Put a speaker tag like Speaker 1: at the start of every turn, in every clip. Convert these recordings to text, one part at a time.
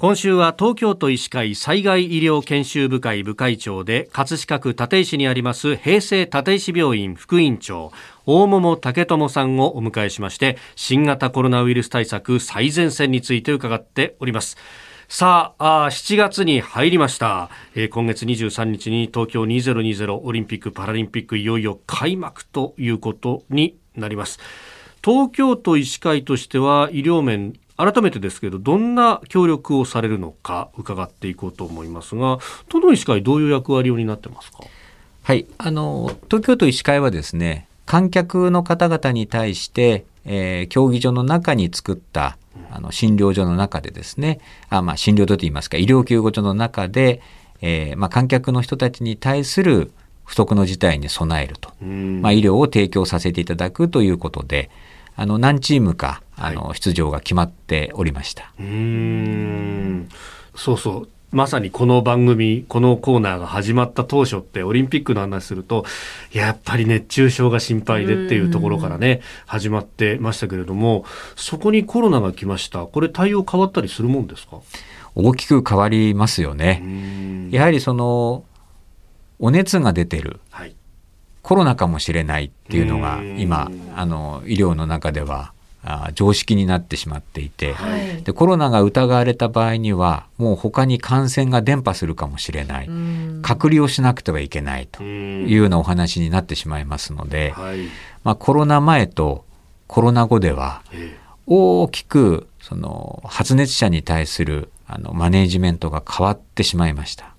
Speaker 1: 今週は東京都医師会災害医療研修部会部会長で葛飾区立石にあります平成立石病院副院長大桃武智さんをお迎えしまして新型コロナウイルス対策最前線について伺っております。さああ7月に入りました、えー、今月23日に東京2020オリンピック・パラリンピックいよいよ開幕ということになります。東京都医師会としては医療面改めてですけどどんな協力をされるのか伺っていこうと思いますが都の医師会どういう役割を担ってますか？
Speaker 2: はい。あの東京都医師会はですね観客の方々に対して、えー、競技場の中に作ったあの診療所の中でですねあ、まあ、診療所といいますか医療救護所の中で、えーまあ、観客の人たちに対する不測の事態に備えると、まあ、医療を提供させていただくということであの何チームかあの、出場が決まっておりました。
Speaker 1: うんそうそうまさにこの番組、このコーナーが始まった当初ってオリンピックの話すると、やっぱり熱中症が心配でっていうところからね、始まってましたけれども、そこにコロナが来ました。これ対応変わったりするもんですか？
Speaker 2: 大きく変わりますよね。やはりその、お熱が出てる。はいコロナかもしれないっていうのが今あの医療の中ではあ常識になってしまっていて、はい、でコロナが疑われた場合にはもう他に感染が伝播するかもしれない。隔離をしなくてはいけないというようなお話になってしまいますので、はい、まあ、コロナ前とコロナ後では大きくその発熱者に対するあのマネージメントが変わってしまいました。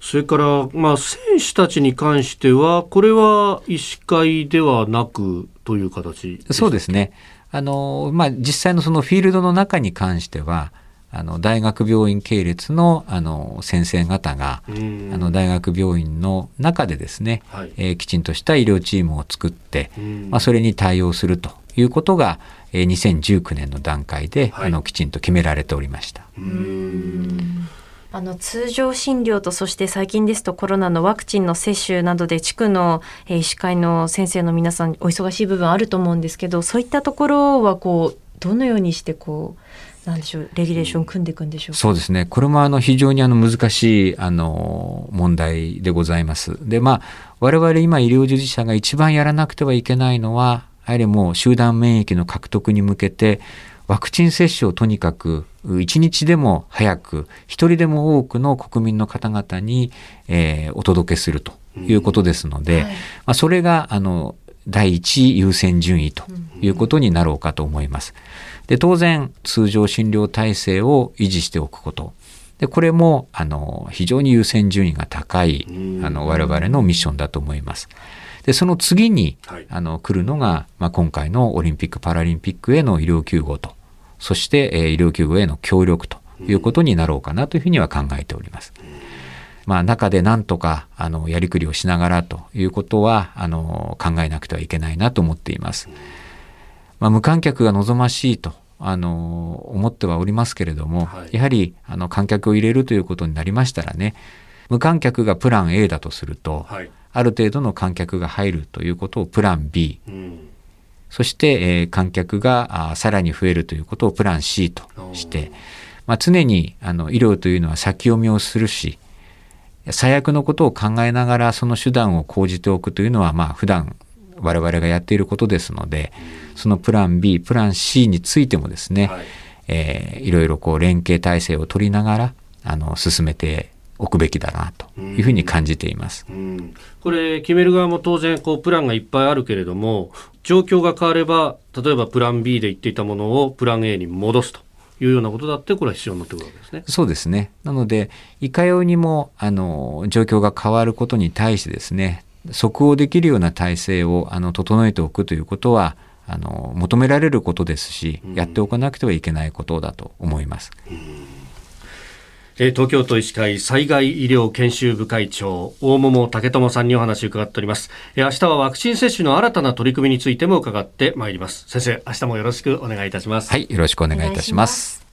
Speaker 1: それから、まあ、選手たちに関しては、これは医師会ではなくという形
Speaker 2: そうですね。あの、まあ、実際のそのフィールドの中に関しては、あの大学病院系列のあの先生方があの大学病院の中でですね、はい、えー、きちんとした医療チームを作って、まあ、それに対応するということが、えー、2019年の段階で、はい、あのきちんと決められておりました。
Speaker 3: あの通常診療とそして最近ですとコロナのワクチンの接種などで地区の医師会の先生の皆さんお忙しい部分あると思うんですけどそういったところはこうどのようにしてこうなんでしょうレギュレーション組んでいくんでしょう
Speaker 2: そうですねこれもあの非常にあの難しいあの問題でございます。でまあ我々今医療従事者が一番やらなくてはいけないのはやはりもう集団免疫の獲得に向けてワクチン接種をとにかく一日でも早く一人でも多くの国民の方々に、えー、お届けするということですので、はい、まあ、それがあの第一優先順位ということになろうかと思います。で当然通常診療体制を維持しておくこと。でこれもあの非常に優先順位が高いあの我々のミッションだと思います。でその次に、はい、あの来るのが、まあ、今回のオリンピック・パラリンピックへの医療救護と。そして、えー、医療救護への協力ということになろうかなというふうには考えております。まあ、中でなんとかあのやりくりをしながらということはあの考えなくてはいけないなと思っています。まあ、無観客が望ましいとあの思ってはおりますけれども、はい、やはりあの観客を入れるということになりましたらね無観客がプラン A だとすると、はい、ある程度の観客が入るということをプラン B、うん、そして、えー、観客があさらに増えるということをプラン C として、まあ、常にあの医療というのは先読みをするし最悪のことを考えながらその手段を講じておくというのはまあ普段我々がやっていることですのでそのプラン B プラン C についてもですね、はい。えー、いろいろこう連携体制を取りながらあの進めておくべきだなというふうに感じています。
Speaker 1: これ決める側も当然こうプランがいっぱいあるけれども状況が変われば例えばプラン B で言っていたものをプラン A に戻すというようなことだってこれは必要になってくるわけですね。
Speaker 2: そうですね。なのでいかようにもあの状況が変わることに対してですね即応できるような体制をあの整えておくということはあの求められることですし、やっておかなくてはいけないことだと思います。
Speaker 1: 東京都医師会災害医療研修部会長大桃武智さんにお話を伺っております。明日はワクチン接種の新たな取り組みについても伺ってまいります。先生明日もよろしくお願いいたします。
Speaker 2: はいよろしくお願いいたします。